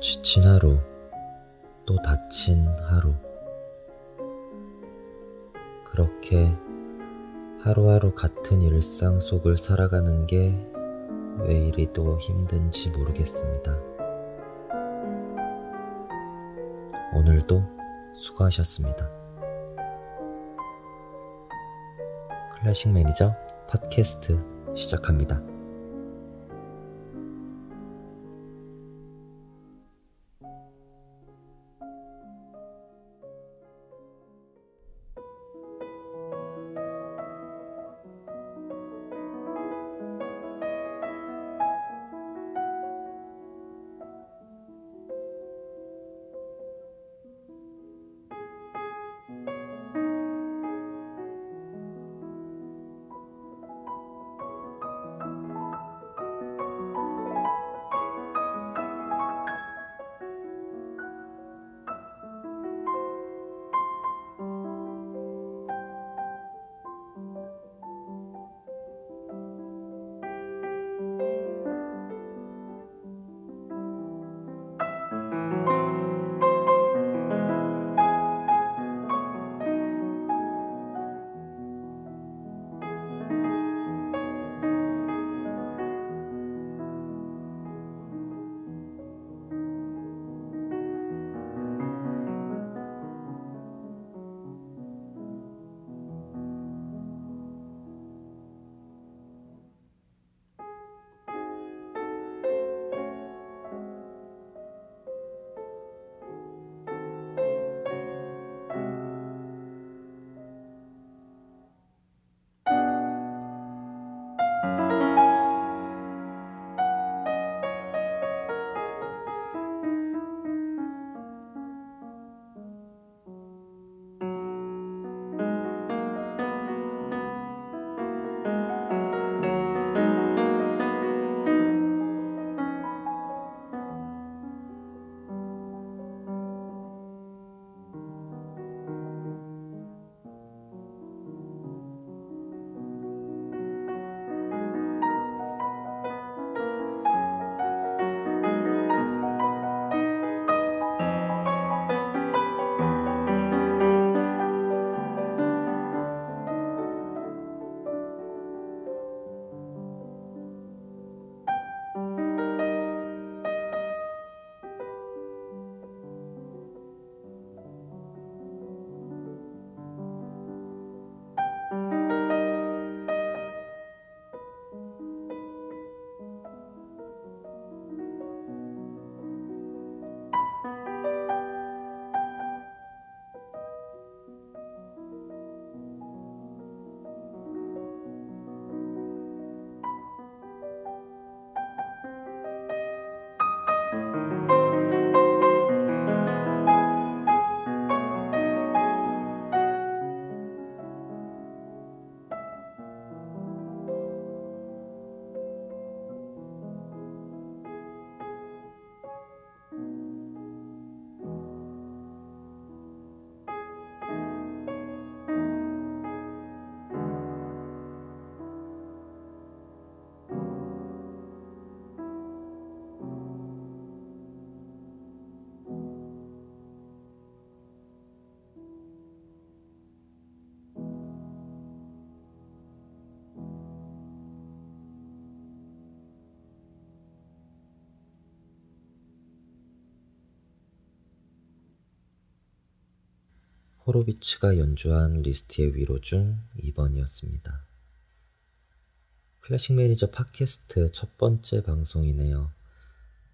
지친 하루, 또 다친 하루. 그렇게 하루하루 같은 일상 속을 살아가는 게 왜 이리 또 힘든지 모르겠습니다. 오늘도 수고하셨습니다. 클래식 매니저 팟캐스트 시작합니다. 호로비츠가 연주한 리스트의 위로 중 2번이었습니다. 클래식 매니저 팟캐스트 첫 번째 방송이네요.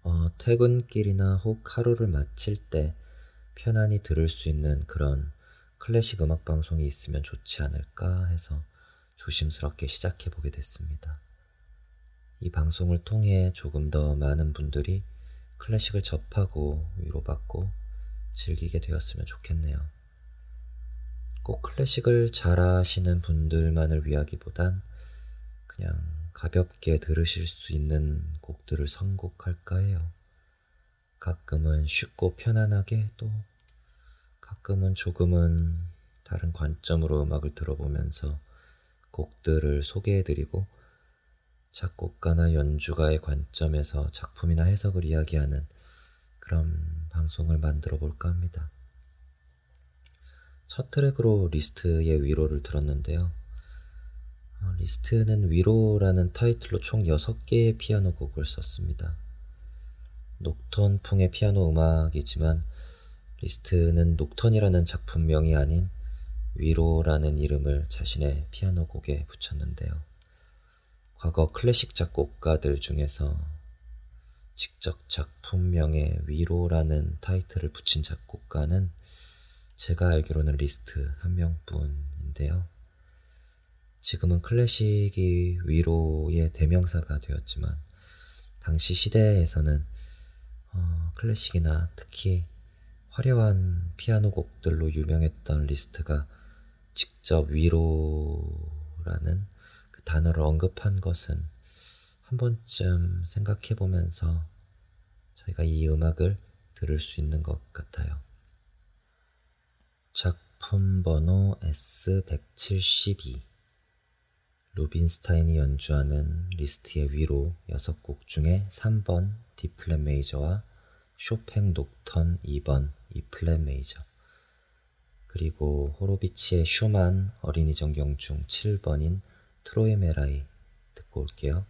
어, 퇴근길이나 혹 하루를 마칠 때 편안히 들을 수 있는 그런 클래식 음악 방송이 있으면 좋지 않을까 해서 조심스럽게 시작해 보게 됐습니다. 이 방송을 통해 조금 더 많은 분들이 클래식을 접하고 위로받고 즐기게 되었으면 좋겠네요. 꼭 클래식을 잘하시는 분들만을 위하기보단 그냥 가볍게 들으실 수 있는 곡들을 선곡할까 해요. 가끔은 쉽고 편안하게 또 가끔은 조금은 다른 관점으로 음악을 들어보면서 곡들을 소개해드리고 작곡가나 연주가의 관점에서 작품이나 해석을 이야기하는 그런 방송을 만들어 볼까 합니다. 첫 트랙으로 리스트의 위로를 들었는데요. 어, 리스트는 위로라는 타이틀로 총 6개의 피아노 곡을 썼습니다. 녹턴풍의 피아노 음악이지만 리스트는 녹턴이라는 작품명이 아닌 위로라는 이름을 자신의 피아노 곡에 붙였는데요. 과거 클래식 작곡가들 중에서 직접 작품명에 위로라는 타이틀을 붙인 작곡가는 제가 알기로는 리스트 한 명뿐인데요. 지금은 클래식이 위로의 대명사가 되었지만 당시 시대에서는 어, 클래식이나 특히 화려한 피아노 곡들로 유명했던 리스트가 직접 위로라는 그 단어를 언급한 것은 한 번쯤 생각해 보면서 저희가 이 음악을 들을 수 있는 것 같아요. 작품 번호 S172 루빈스타인이 연주하는 리스트의 위로 6곡 중에 3번 디플랫 메이저와 쇼팽 녹턴 2번 이플랫 메이저 그리고 호로비치의 슈만 어린이 전경 중 7번인 트로이 메라이 듣고 올게요.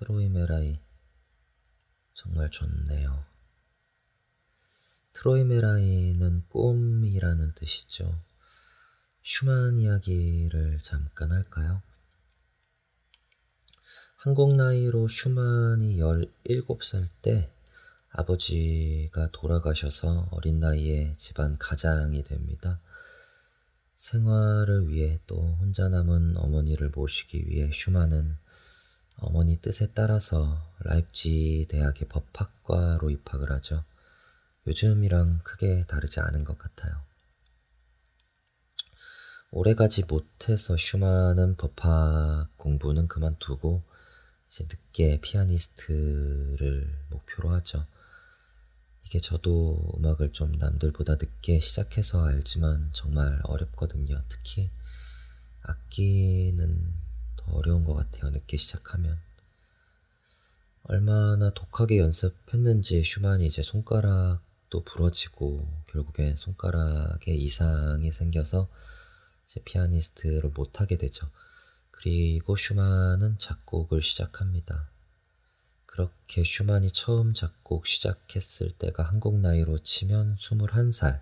트로이메라이 정말 좋네요. 트로이메라이는 꿈이라는 뜻이죠. 슈만 이야기를 잠깐 할까요? 한국 나이로 슈만이 17살 때 아버지가 돌아가셔서 어린 나이에 집안 가장이 됩니다. 생활을 위해 또 혼자 남은 어머니를 모시기 위해 슈만은 어머니 뜻에 따라서 라입지 대학의 법학과로 입학을 하죠. 요즘이랑 크게 다르지 않은 것 같아요. 오래가지 못해서 슈만은 법학 공부는 그만두고 이제 늦게 피아니스트를 목표로 하죠. 이게 저도 음악을 좀 남들보다 늦게 시작해서 알지만 정말 어렵거든요. 특히 악기는 더 어려운 것 같아요. 늦게 시작하면. 얼마나 독하게 연습했는지 슈만이 이제 손가락도 부러지고 결국엔 손가락에 이상이 생겨서 이제 피아니스트를 못하게 되죠. 그리고 슈만은 작곡을 시작합니다. 그렇게 슈만이 처음 작곡 시작했을 때가 한국 나이로 치면 21살.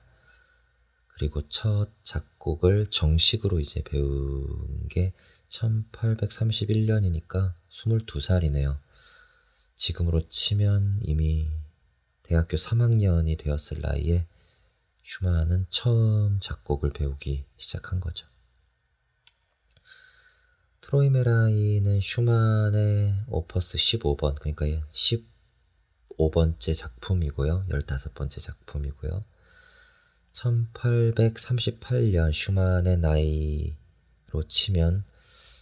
그리고 첫 작곡을 정식으로 이제 배운 게 1831년이니까 22살이네요. 지금으로 치면 이미 대학교 3학년이 되었을 나이에 슈만은 처음 작곡을 배우기 시작한 거죠. 트로이메라이는 슈만의 오퍼스 15번, 그러니까 15번째 작품이고요. 15번째 작품이고요. 1838년 슈만의 나이로 치면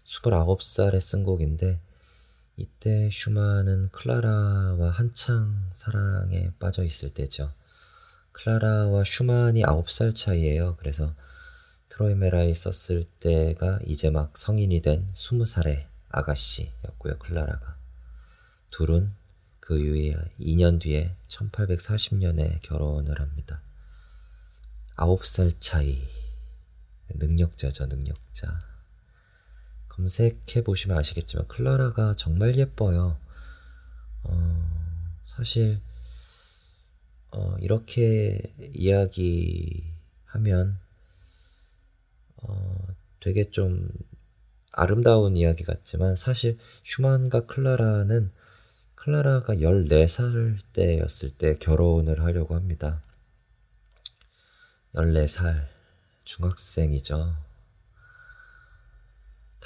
29살에 쓴 곡인데 이때 슈만은 클라라와 한창 사랑에 빠져 있을 때죠. 클라라와 슈만이 9살 차이예요. 그래서 트로이메라에 썼을 때가 이제 막 성인이 된 20살의 아가씨였고요. 클라라가. 둘은 그 이후에 2년 뒤에 1840년에 결혼을 합니다. 9살 차이. 능력자죠, 능력자. 검색해 보시면 아시겠지만 클라라가 정말 예뻐요. 어, 사실 어, 이렇게 이야기하면 어, 되게 좀 아름다운 이야기 같지만 사실 슈만과 클라라는 클라라가 14살 때였을 때 결혼을 하려고 합니다. 14살 중학생이죠.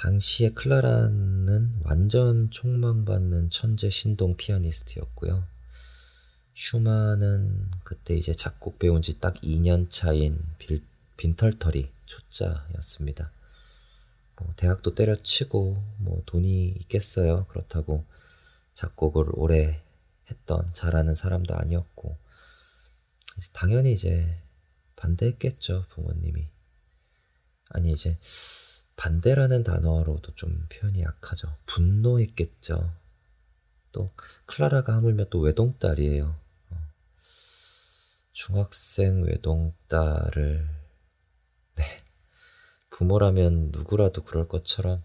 당시에 클라라는 완전 촉망받는 천재 신동 피아니스트였고요. 슈만은 그때 이제 작곡 배운 지 딱 2년 차인 빌, 빈털터리 초짜였습니다. 뭐 대학도 때려치고 뭐 돈이 있겠어요. 그렇다고 작곡을 오래 했던 잘하는 사람도 아니었고 당연히 이제 반대했겠죠 부모님이 아니 이제 반대라는 단어로도 좀 표현이 약하죠 분노했겠죠 또 클라라가 하물며 또 외동딸이에요 어. 중학생 외동딸을 네. 부모라면 누구라도 그럴 것처럼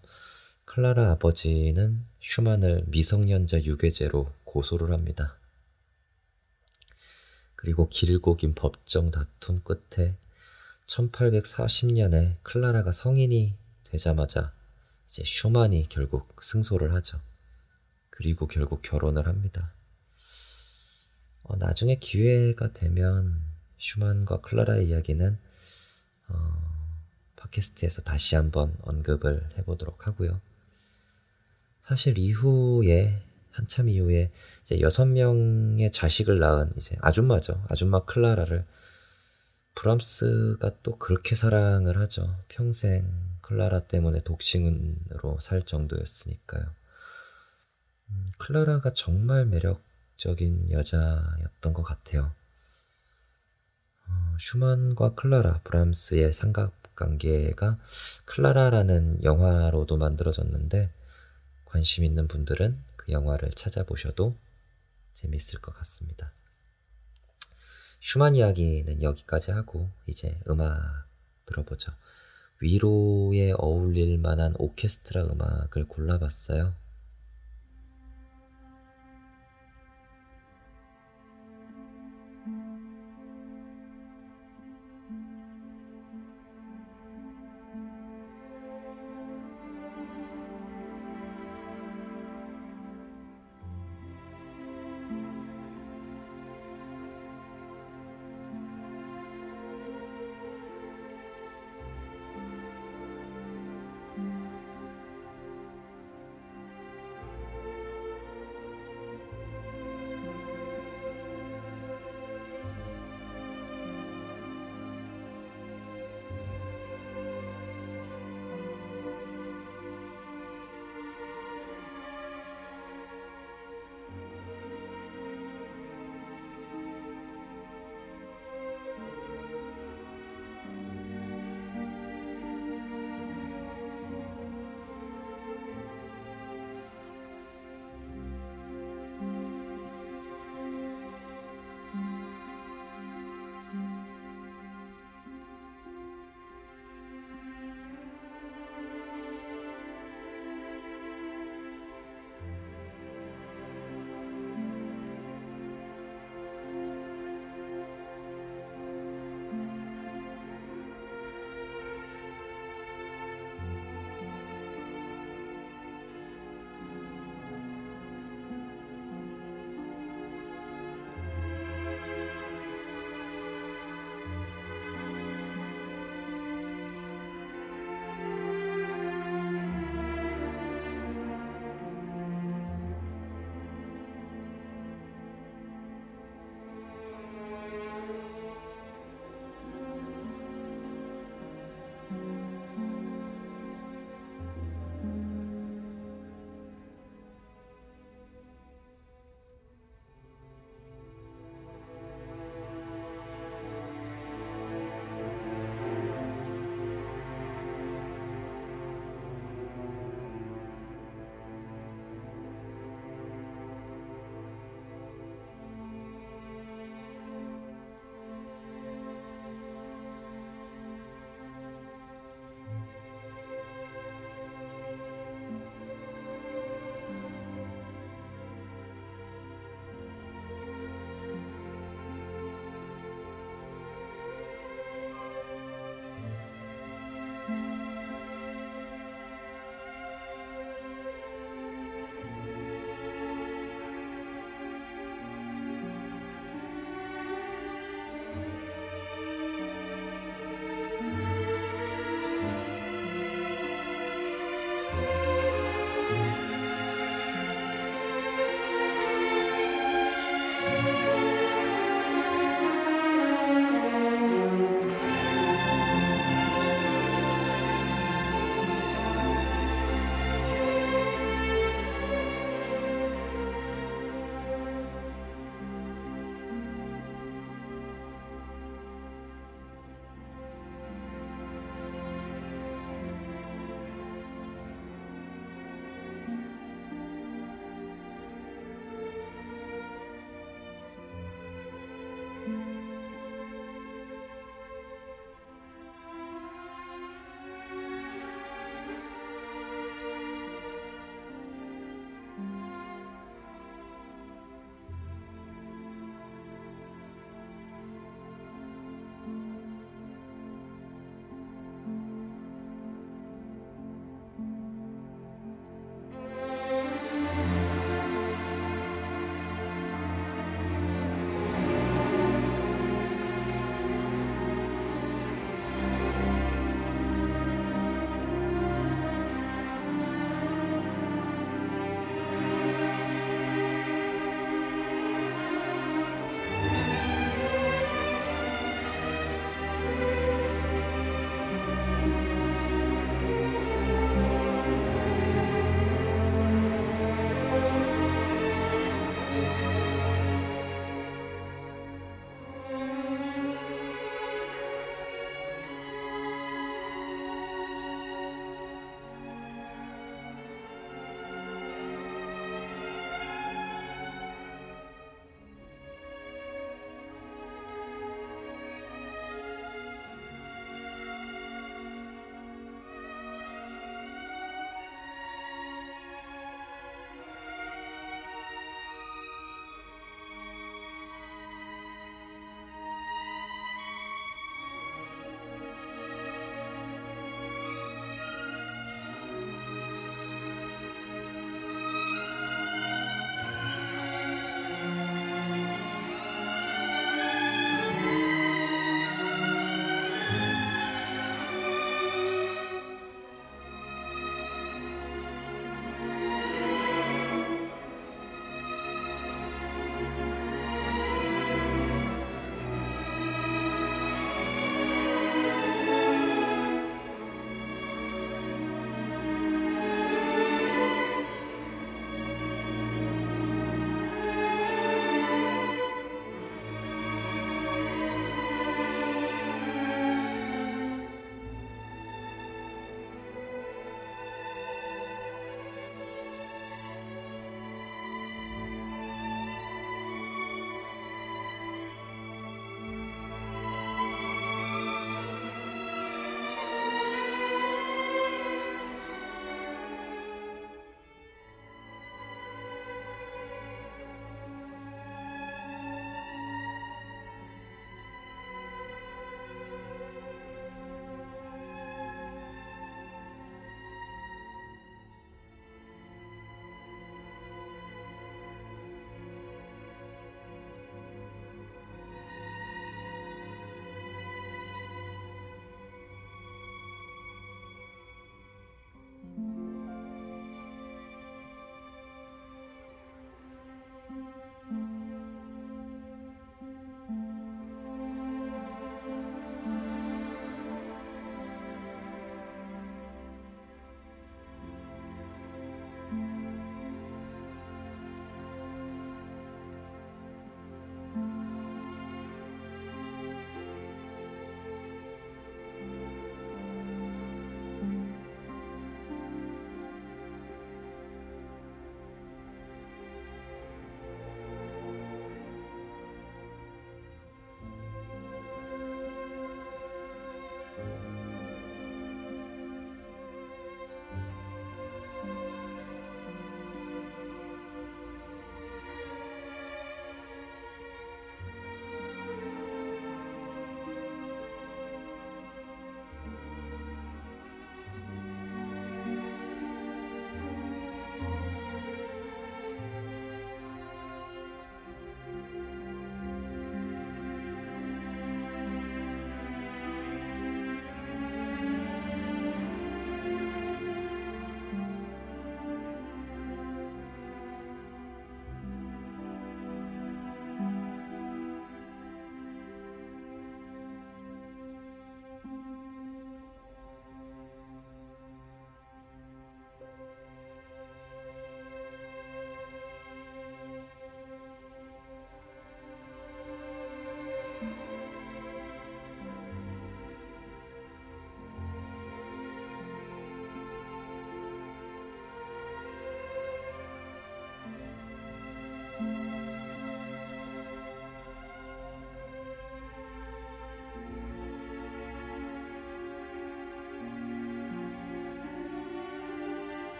클라라 아버지는 슈만을 미성년자 유괴죄로 고소를 합니다. 그리고 길고 긴 법정 다툼 끝에 1840년에 클라라가 성인이 되자마자 이제 슈만이 결국 승소를 하죠. 그리고 결국 결혼을 합니다. 어, 나중에 기회가 되면 슈만과 클라라의 이야기는 어, 팟캐스트에서 다시 한번 언급을 해보도록 하고요. 사실 이후에 한참 이후에 이제 여섯 명의 자식을 낳은 이제 아줌마죠. 아줌마 클라라를 브람스가 또 그렇게 사랑을 하죠. 평생 클라라 때문에 독신으로 살 정도였으니까요. 음, 클라라가 정말 매력적인 여자였던 것 같아요. 어, 슈만과 클라라, 브람스의 삼각관계가 클라라라는 영화로도 만들어졌는데 관심 있는 분들은 그 영화를 찾아보셔도 재밌을 것 같습니다. 슈만 이야기는 여기까지 하고 이제 음악 들어보죠. 위로에 어울릴 만한 오케스트라 음악을 골라봤어요.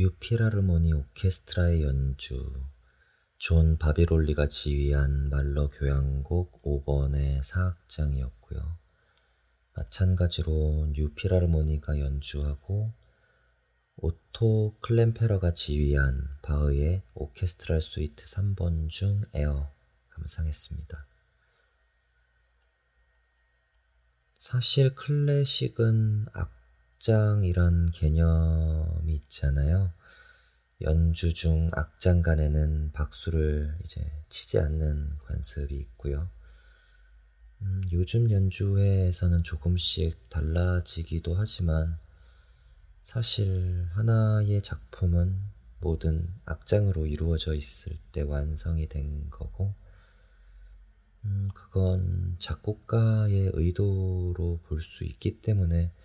뉴필하모니 오케스트라의 연주, 존 바비롤리가 지휘한 말러 교향곡 5번의 사악장이었고요. 마찬가지로 뉴필하모니가 연주하고 오토 클램페러가 지휘한 바흐의 Orchestral Suite 3번 중 에어 감상했습니다. 사실 클래식은 악 장이란 개념이 있잖아요. 연주 중 악장 간에는 박수를 이제 치지 않는 관습이 있고요. 음, 요즘 연주회에서는 조금씩 달라지기도 하지만 사실 하나의 작품은 모든 악장으로 이루어져 있을 때 완성이 된 거고, 음, 그건 작곡가의 의도로 볼 수 있기 때문에 어,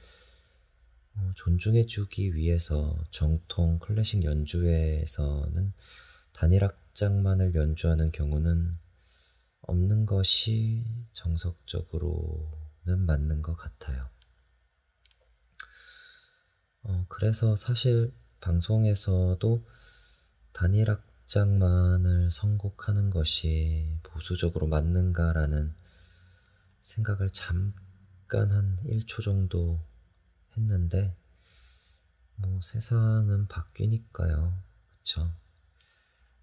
존중해주기 위해서 정통 클래식 연주회에서는 단일 악장만을 연주하는 경우는 없는 것이 정석적으로는 맞는 것 같아요. 어, 그래서 사실 방송에서도 단일 악장만을 선곡하는 것이 보수적으로 맞는가라는 생각을 잠깐 한 1초 정도 했는데, 뭐 세상은 바뀌니까요. 그쵸?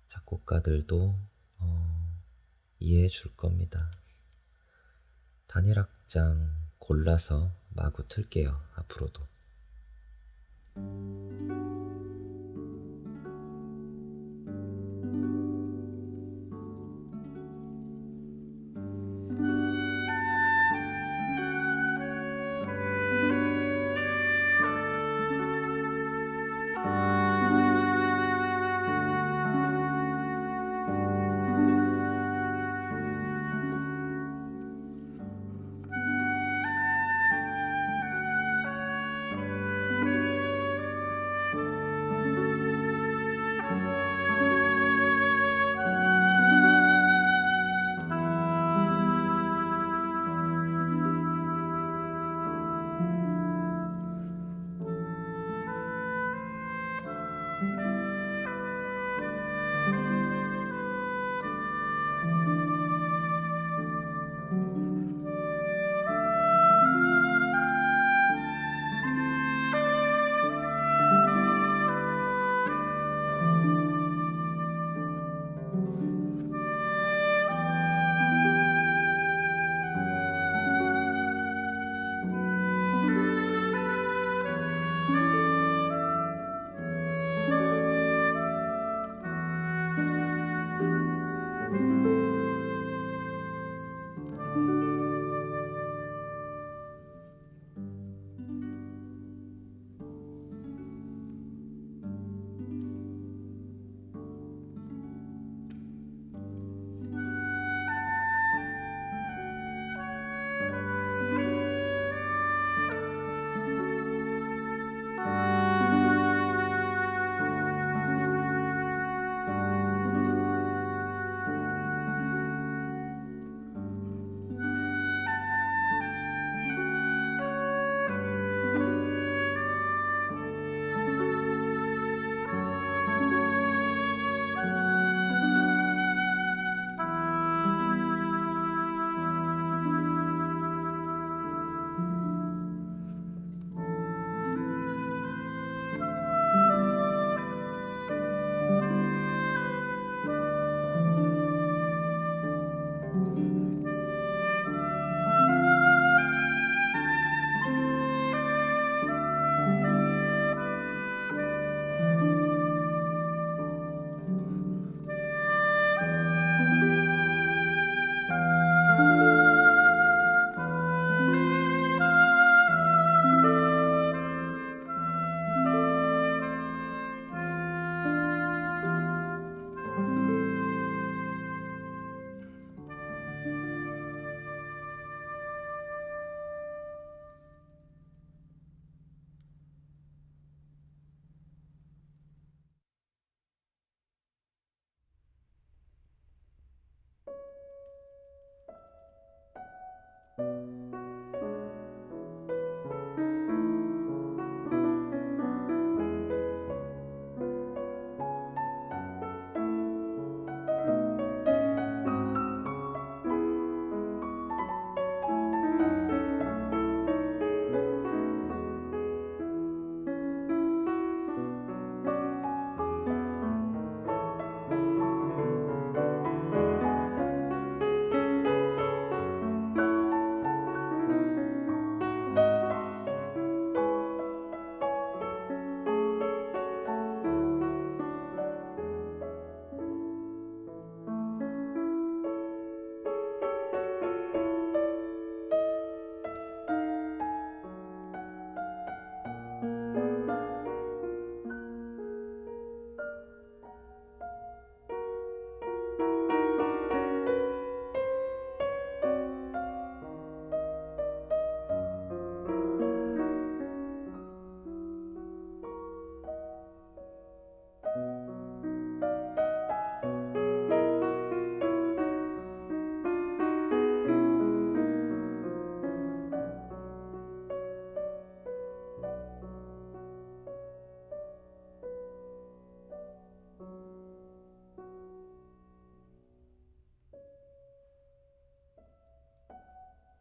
작곡가들도 어, 이해해 줄 겁니다. 단일 악장 골라서 마구 틀게요. 앞으로도.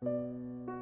Música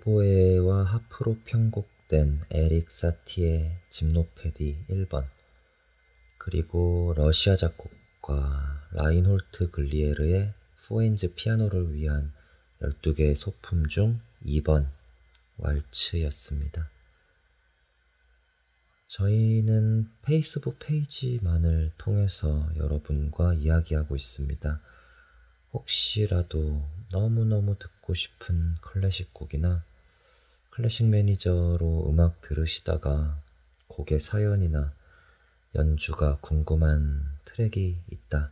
오보에와 하프로 편곡된 에릭 사티의 짐노페디 1번 그리고 러시아 작곡가 라인홀트 글리에르의 Four Hands 피아노를 위한 12개의 소품 중 2번 왈츠였습니다. 저희는 페이스북 페이지만을 통해서 여러분과 이야기하고 있습니다. 혹시라도 너무너무 듣고 싶은 클래식 곡이나 클래식 매니저로 음악 들으시다가 곡의 사연이나 연주가 궁금한 트랙이 있다.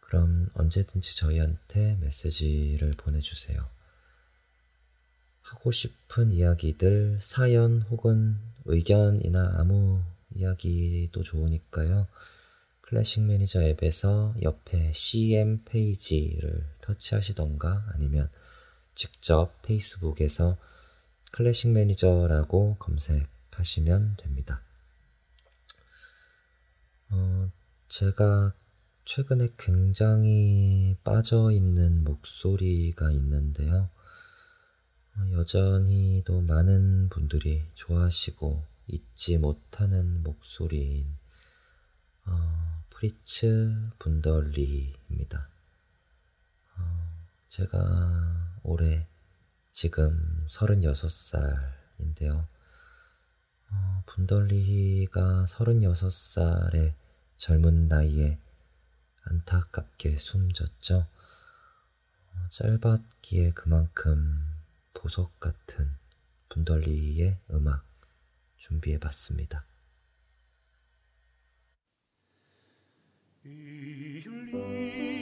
그럼 언제든지 저희한테 메시지를 보내주세요. 하고 싶은 이야기들, 사연 혹은 의견이나 아무 이야기도 좋으니까요. 클래식 매니저 앱에서 옆에 CM 페이지를 터치하시던가 아니면 직접 페이스북에서 클래식 매니저라고 검색하시면 됩니다. 어, 제가 최근에 굉장히 빠져 있는 목소리가 있는데요. 어, 여전히도 많은 분들이 좋아하시고 잊지 못하는 목소리인 어, 프리츠 분덜리입니다. 어, 제가 올해 지금 36살인데요. 어, 분덜리가 36살의 젊은 나이에 안타깝게 숨졌죠. 어, 짧았기에 그만큼 보석 같은 분덜리의 음악 준비해 봤습니다. Ich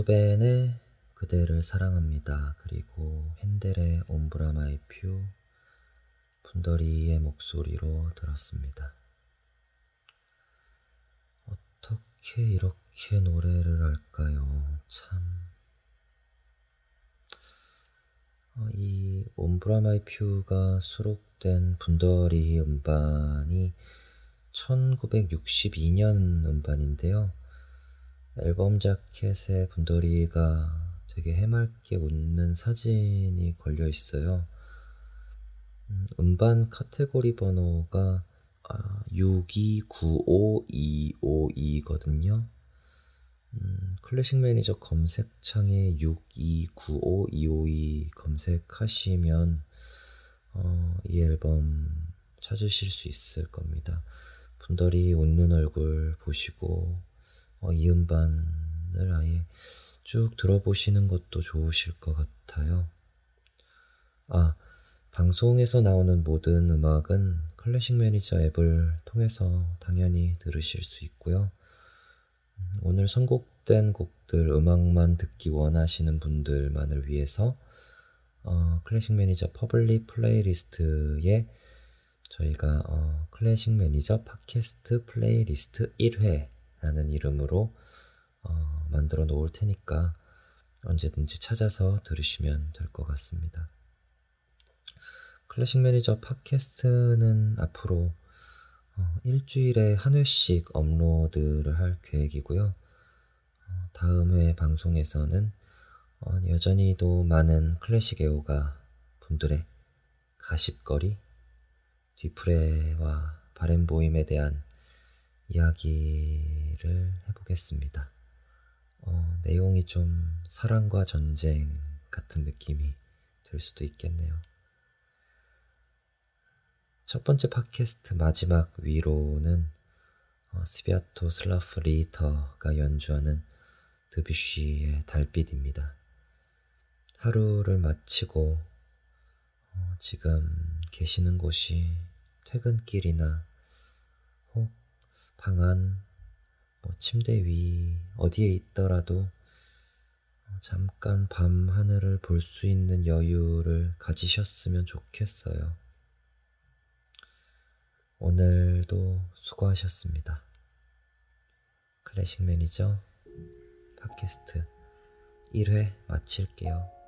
베토벤의 그대를 사랑합니다. 그리고 헨델의 Ombra mai fu, 분덜리의 목소리로 들었습니다. 어떻게 이렇게 노래를 할까요? 참. 어, 이 Ombra mai fu가 수록된 분덜리 음반이 1962년 음반인데요. 앨범 자켓에 분덜리가 되게 해맑게 웃는 사진이 걸려 있어요. 음, 음반 카테고리 번호가 6295252거든요. 음, 클래식 매니저 검색창에 6295252 검색하시면 어, 이 앨범 찾으실 수 있을 겁니다. 분덜리 웃는 얼굴 보시고 어, 이 음반을 아예 쭉 들어보시는 것도 좋으실 것 같아요. 아, 방송에서 나오는 모든 음악은 클래식 매니저 앱을 통해서 당연히 들으실 수 있고요. 음, 오늘 선곡된 곡들 음악만 듣기 원하시는 분들만을 위해서 어, 클래식 매니저 public playlist에 저희가 어, 클래식 매니저 팟캐스트 플레이리스트 1회 라는 이름으로 어, 만들어 놓을 테니까 언제든지 찾아서 들으시면 될 것 같습니다. 클래식 매니저 팟캐스트는 앞으로 어, 일주일에 한 회씩 업로드를 할 계획이고요. 어, 다음 회 방송에서는 어, 여전히도 많은 클래식 애호가 분들의 가십거리, 뒤프레와 바렌보임에 대한 이야기 를 해보겠습니다. 어, 내용이 좀 사랑과 전쟁 같은 느낌이 들 수도 있겠네요. 첫 번째 팟캐스트 마지막 위로는 어, 스비아토 슬라프 리터가 연주하는 드뷔시의 달빛입니다. 하루를 마치고 어, 지금 계시는 곳이 퇴근길이나 혹 방 안, 뭐 침대 위 어디에 있더라도 어, 잠깐 밤 하늘을 볼 수 있는 여유를 가지셨으면 좋겠어요. 오늘도 수고하셨습니다. 클래식 매니저 팟캐스트 1회 마칠게요.